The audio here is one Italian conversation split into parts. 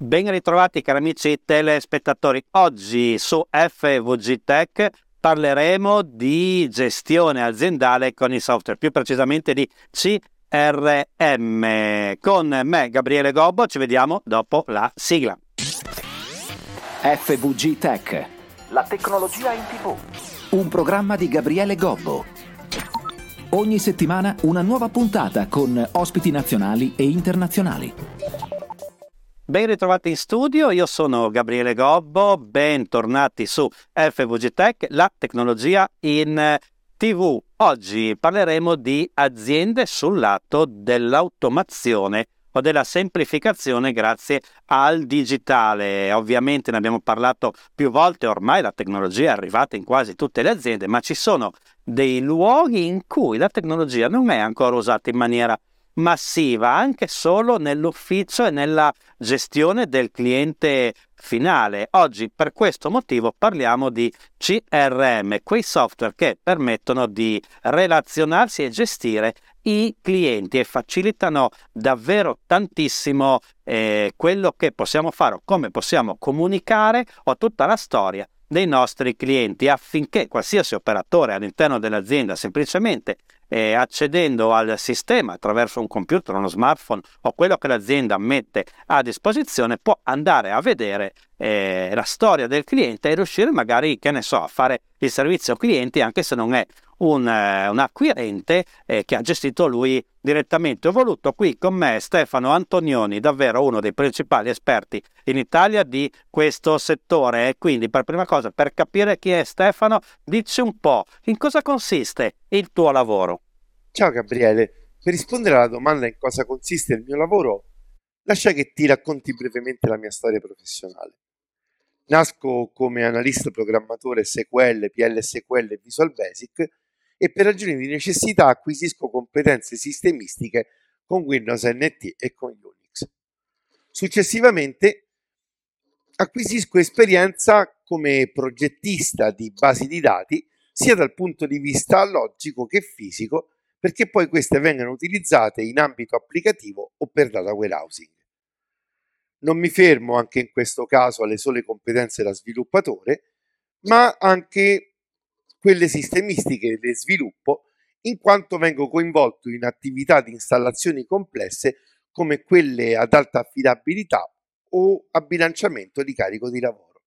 Ben ritrovati cari amici telespettatori. Oggi su FVG Tech parleremo di gestione aziendale con i software, più precisamente di CRM. Con me Gabriele Gobbo, ci vediamo dopo la sigla. FVG Tech. La tecnologia in tv. Un programma di Gabriele Gobbo. Ogni settimana una nuova puntata con ospiti nazionali e internazionali. Ben ritrovati in studio, io sono Gabriele Gobbo, bentornati su FVG Tech, la tecnologia in TV. Oggi parleremo di aziende sul lato dell'automazione o della semplificazione grazie al digitale. Ovviamente ne abbiamo parlato più volte, ormai la tecnologia è arrivata in quasi tutte le aziende, ma ci sono dei luoghi in cui la tecnologia non è ancora usata in maniera massiva anche solo nell'ufficio e nella gestione del cliente finale. Oggi per questo motivo parliamo di CRM, quei software che permettono di relazionarsi e gestire i clienti e facilitano davvero tantissimo eh, quello che possiamo fare o come possiamo comunicare o tutta la storia dei nostri clienti affinché qualsiasi operatore all'interno dell'azienda semplicemente eh, accedendo al sistema attraverso un computer, uno smartphone o quello che l'azienda mette a disposizione può andare a vedere eh, la storia del cliente e riuscire magari, che ne so, a fare il servizio clienti anche se non è un, eh, un acquirente eh, che ha gestito lui direttamente. Ho voluto qui con me Stefano Antonioni, davvero uno dei principali esperti in Italia di questo settore. Quindi, per prima cosa, per capire chi è Stefano, dici un po' in cosa consiste il tuo lavoro. Ciao Gabriele, per rispondere alla domanda in cosa consiste il mio lavoro, lascia che ti racconti brevemente la mia storia professionale. Nasco come analista programmatore SQL, PLSQL e Visual Basic e per ragioni di necessità acquisisco competenze sistemistiche con Windows NT e con Unix. Successivamente acquisisco esperienza come progettista di basi di dati sia dal punto di vista logico che fisico perché poi queste vengano utilizzate in ambito applicativo o per data warehousing. Non mi fermo anche in questo caso alle sole competenze da sviluppatore, ma anche quelle sistemistiche di sviluppo, in quanto vengo coinvolto in attività di installazioni complesse come quelle ad alta affidabilità o a bilanciamento di carico di lavoro.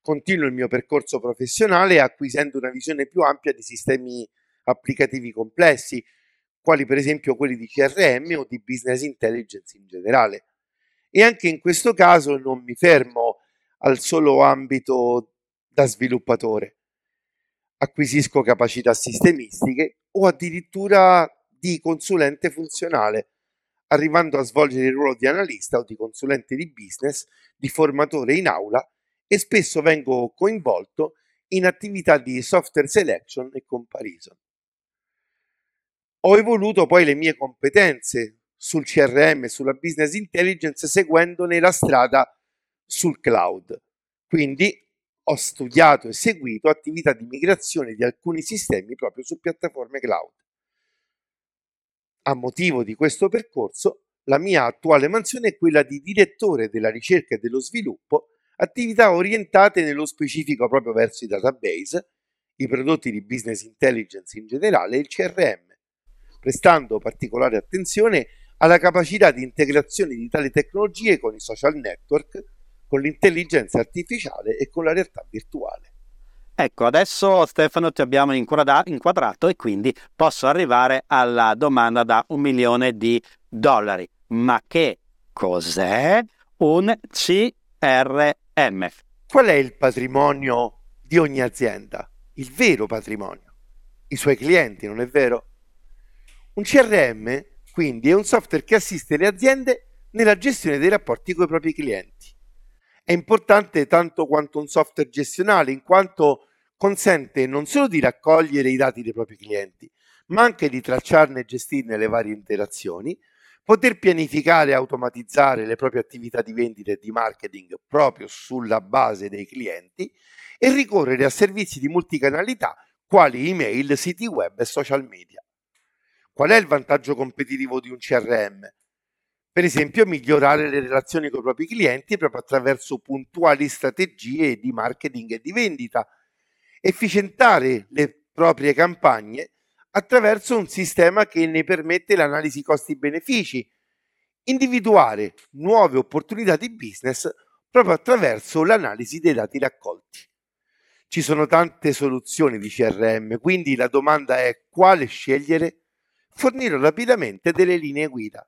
Continuo il mio percorso professionale acquisendo una visione più ampia di sistemi applicativi complessi, quali per esempio quelli di CRM o di business intelligence in generale. E anche in questo caso non mi fermo al solo ambito da sviluppatore, acquisisco capacità sistemistiche o addirittura di consulente funzionale, arrivando a svolgere il ruolo di analista o di consulente di business, di formatore in aula e spesso vengo coinvolto in attività di software selection e comparison. Ho evoluto poi le mie competenze sul CRM e sulla business intelligence seguendone la strada sul cloud. Quindi ho studiato e seguito attività di migrazione di alcuni sistemi proprio su piattaforme cloud. A motivo di questo percorso, la mia attuale mansione è quella di direttore della ricerca e dello sviluppo, attività orientate nello specifico proprio verso i database, i prodotti di business intelligence in generale e il CRM, prestando particolare attenzione alla capacità di integrazione di tali tecnologie con i social network, con l'intelligenza artificiale e con la realtà virtuale. Ecco, adesso Stefano ti abbiamo inquadrato e quindi posso arrivare alla domanda da un milione di dollari. Ma che cos'è un CRM? Qual è il patrimonio di ogni azienda? Il vero patrimonio. I suoi clienti, non è vero? Un CRM, quindi, è un software che assiste le aziende nella gestione dei rapporti con i propri clienti è importante tanto quanto un software gestionale, in quanto consente non solo di raccogliere i dati dei propri clienti, ma anche di tracciarne e gestirne le varie interazioni, poter pianificare e automatizzare le proprie attività di vendita e di marketing proprio sulla base dei clienti e ricorrere a servizi di multicanalità quali email, siti web e social media. Qual è il vantaggio competitivo di un CRM? Per esempio, migliorare le relazioni con i propri clienti proprio attraverso puntuali strategie di marketing e di vendita, efficientare le proprie campagne attraverso un sistema che ne permette l'analisi costi-benefici, individuare nuove opportunità di business proprio attraverso l'analisi dei dati raccolti. Ci sono tante soluzioni di CRM, quindi la domanda è quale scegliere? Fornire rapidamente delle linee guida.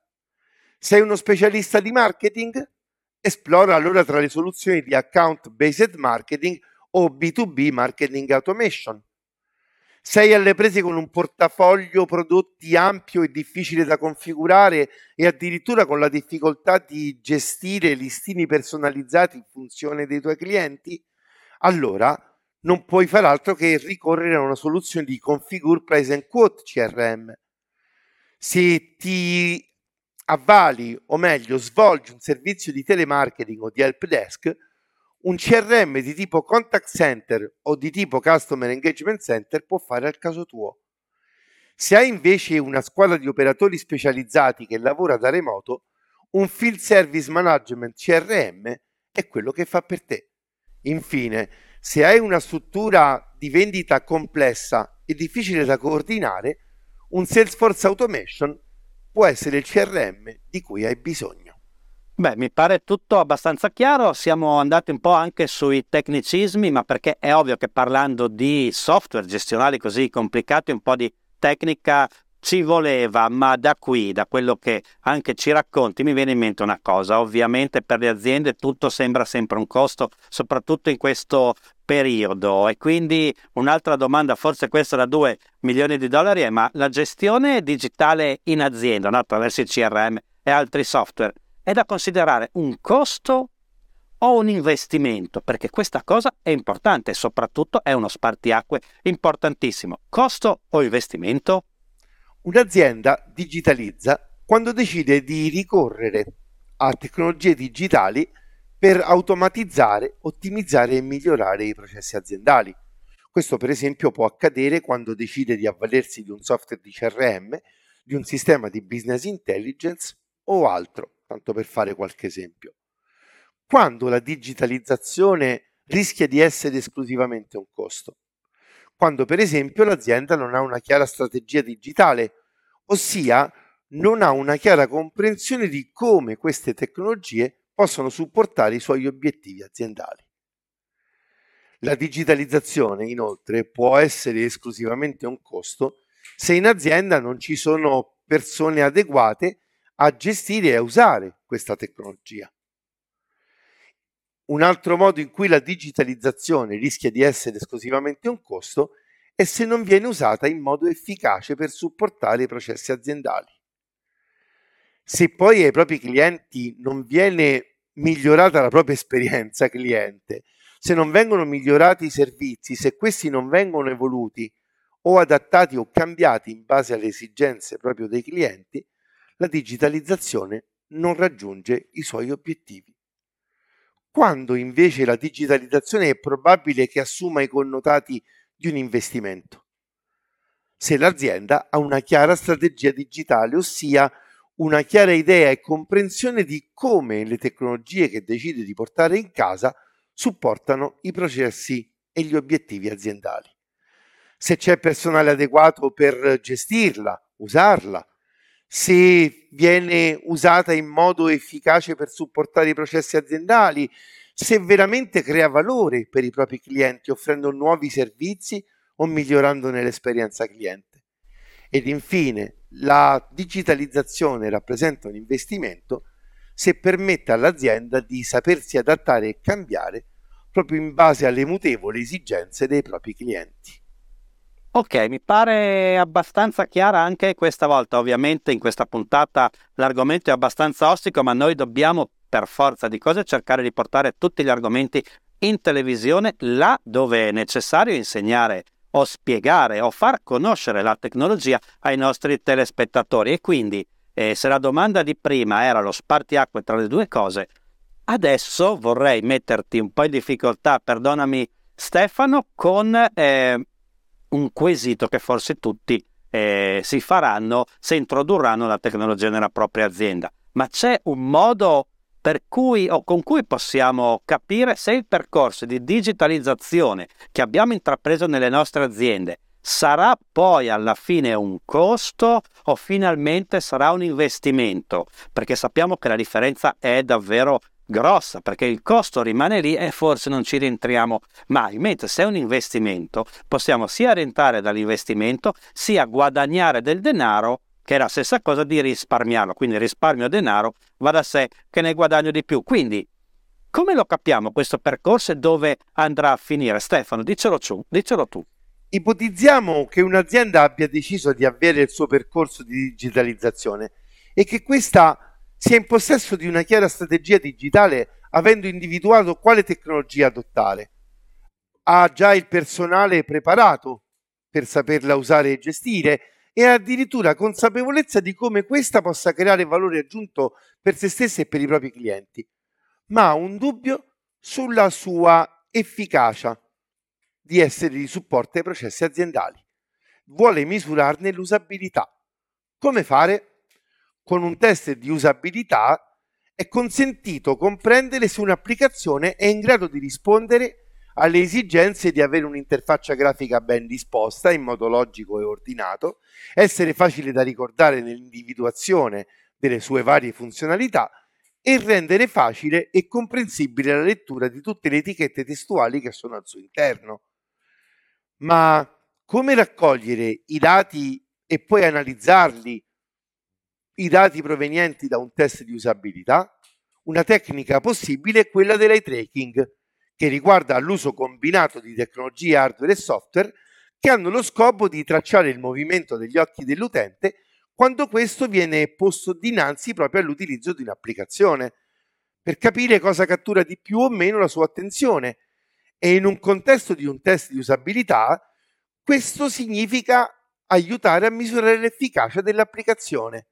Sei uno specialista di marketing? Esplora allora tra le soluzioni di account based marketing o B2B marketing automation. Sei alle prese con un portafoglio prodotti ampio e difficile da configurare e addirittura con la difficoltà di gestire listini personalizzati in funzione dei tuoi clienti? Allora non puoi far altro che ricorrere a una soluzione di Configure Price and Quote CRM. Se ti avvali, o meglio, svolgi un servizio di telemarketing o di help desk, un CRM di tipo contact center o di tipo customer engagement center può fare al caso tuo. Se hai invece una squadra di operatori specializzati che lavora da remoto, un field service management CRM è quello che fa per te. Infine, se hai una struttura di vendita complessa e difficile da coordinare, un Salesforce Automation può essere il CRM di cui hai bisogno. Beh, mi pare tutto abbastanza chiaro, siamo andati un po' anche sui tecnicismi, ma perché è ovvio che parlando di software gestionali così complicati, un po' di tecnica ci voleva, ma da qui, da quello che anche ci racconti, mi viene in mente una cosa. Ovviamente per le aziende tutto sembra sempre un costo, soprattutto in questo periodo. E quindi un'altra domanda, forse questa da 2 milioni di dollari, è ma la gestione digitale in azienda, no? attraverso il CRM e altri software, è da considerare un costo o un investimento? Perché questa cosa è importante e soprattutto è uno spartiacque importantissimo. Costo o investimento? Un'azienda digitalizza quando decide di ricorrere a tecnologie digitali per automatizzare, ottimizzare e migliorare i processi aziendali. Questo per esempio può accadere quando decide di avvalersi di un software di CRM, di un sistema di business intelligence o altro tanto per fare qualche esempio. Quando la digitalizzazione rischia di essere esclusivamente un costo? Quando per esempio l'azienda non ha una chiara strategia digitale, ossia non ha una chiara comprensione di come queste tecnologie possono supportare i suoi obiettivi aziendali. La digitalizzazione, inoltre, può essere esclusivamente un costo se in azienda non ci sono persone adeguate a gestire e a usare questa tecnologia. Un altro modo in cui la digitalizzazione rischia di essere esclusivamente un costo è se non viene usata in modo efficace per supportare i processi aziendali. Se poi ai propri clienti non viene migliorata la propria esperienza cliente, se non vengono migliorati i servizi, se questi non vengono evoluti o adattati o cambiati in base alle esigenze proprio dei clienti, la digitalizzazione non raggiunge i suoi obiettivi. Quando invece la digitalizzazione è probabile che assuma i connotati di un investimento? Se l'azienda ha una chiara strategia digitale, ossia una chiara idea e comprensione di come le tecnologie che decide di portare in casa supportano i processi e gli obiettivi aziendali. Se c'è personale adeguato per gestirla, usarla, se viene usata in modo efficace per supportare i processi aziendali, se veramente crea valore per i propri clienti offrendo nuovi servizi o migliorandone l'esperienza cliente. Ed infine, la digitalizzazione rappresenta un investimento se permette all'azienda di sapersi adattare e cambiare proprio in base alle mutevoli esigenze dei propri clienti. Ok, mi pare abbastanza chiara anche questa volta. Ovviamente in questa puntata l'argomento è abbastanza ostico, ma noi dobbiamo per forza di cose cercare di portare tutti gli argomenti in televisione là dove è necessario insegnare o spiegare o far conoscere la tecnologia ai nostri telespettatori. E quindi, eh, se la domanda di prima era lo spartiacque tra le due cose, adesso vorrei metterti un po' in difficoltà, perdonami Stefano, con eh, un quesito che forse tutti eh, si faranno se introdurranno la tecnologia nella propria azienda. ma c'è un modo per cui o con cui possiamo capire se il percorso di digitalizzazione che abbiamo intrapreso nelle nostre aziende sarà poi alla fine un costo o finalmente sarà un investimento? Perché sappiamo che la differenza è davvero grossa perché il costo rimane lì e forse non ci rientriamo mai, mentre se è un investimento possiamo sia rientrare dall'investimento sia guadagnare del denaro che è la stessa cosa di risparmiarlo, quindi risparmio denaro va da sé che ne guadagno di più. Quindi come lo capiamo questo percorso e dove andrà a finire? Stefano, dicelo tu, dicelo tu. Ipotizziamo che un'azienda abbia deciso di avviare il suo percorso di digitalizzazione e che questa sia in possesso di una chiara strategia digitale avendo individuato quale tecnologia adottare. Ha già il personale preparato per saperla usare e gestire e ha addirittura consapevolezza di come questa possa creare valore aggiunto per se stessa e per i propri clienti, ma ha un dubbio sulla sua efficacia di essere di supporto ai processi aziendali. Vuole misurarne l'usabilità. Come fare? Con un test di usabilità è consentito comprendere se un'applicazione è in grado di rispondere alle esigenze di avere un'interfaccia grafica ben disposta in modo logico e ordinato, essere facile da ricordare nell'individuazione delle sue varie funzionalità e rendere facile e comprensibile la lettura di tutte le etichette testuali che sono al suo interno. Ma come raccogliere i dati e poi analizzarli i dati provenienti da un test di usabilità, una tecnica possibile è quella dell'eye tracking, che riguarda l'uso combinato di tecnologie hardware e software che hanno lo scopo di tracciare il movimento degli occhi dell'utente quando questo viene posto dinanzi proprio all'utilizzo di un'applicazione, per capire cosa cattura di più o meno la sua attenzione. E in un contesto di un test di usabilità, questo significa aiutare a misurare l'efficacia dell'applicazione.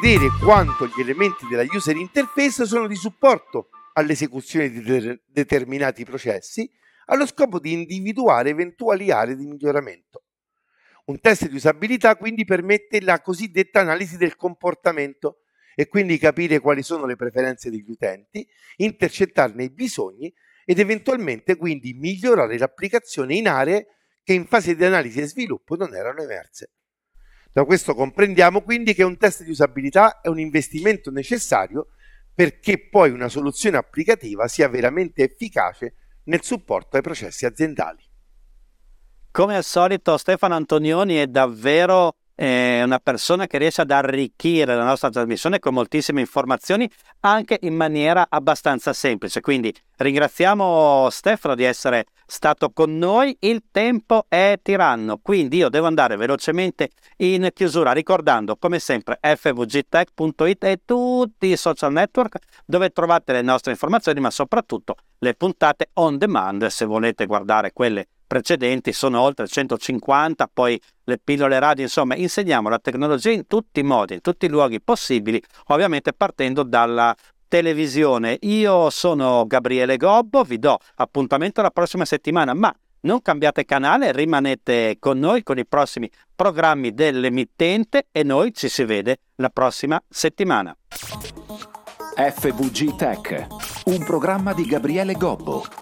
Vedere quanto gli elementi della user interface sono di supporto all'esecuzione di de- determinati processi allo scopo di individuare eventuali aree di miglioramento. Un test di usabilità quindi permette la cosiddetta analisi del comportamento e quindi capire quali sono le preferenze degli utenti, intercettarne i bisogni ed eventualmente quindi migliorare l'applicazione in aree che in fase di analisi e sviluppo non erano emerse. Da questo comprendiamo quindi che un test di usabilità è un investimento necessario perché poi una soluzione applicativa sia veramente efficace nel supporto ai processi aziendali. Come al solito Stefano Antonioni è davvero è una persona che riesce ad arricchire la nostra trasmissione con moltissime informazioni anche in maniera abbastanza semplice. Quindi ringraziamo Stefano di essere stato con noi. Il tempo è tiranno, quindi io devo andare velocemente in chiusura ricordando come sempre fvgtech.it e tutti i social network dove trovate le nostre informazioni, ma soprattutto le puntate on demand se volete guardare quelle precedenti sono oltre 150, poi le pillole radio, insomma, insegniamo la tecnologia in tutti i modi, in tutti i luoghi possibili, ovviamente partendo dalla televisione. Io sono Gabriele Gobbo, vi do appuntamento la prossima settimana, ma non cambiate canale, rimanete con noi con i prossimi programmi dell'emittente e noi ci si vede la prossima settimana. FVG Tech, un programma di Gabriele Gobbo.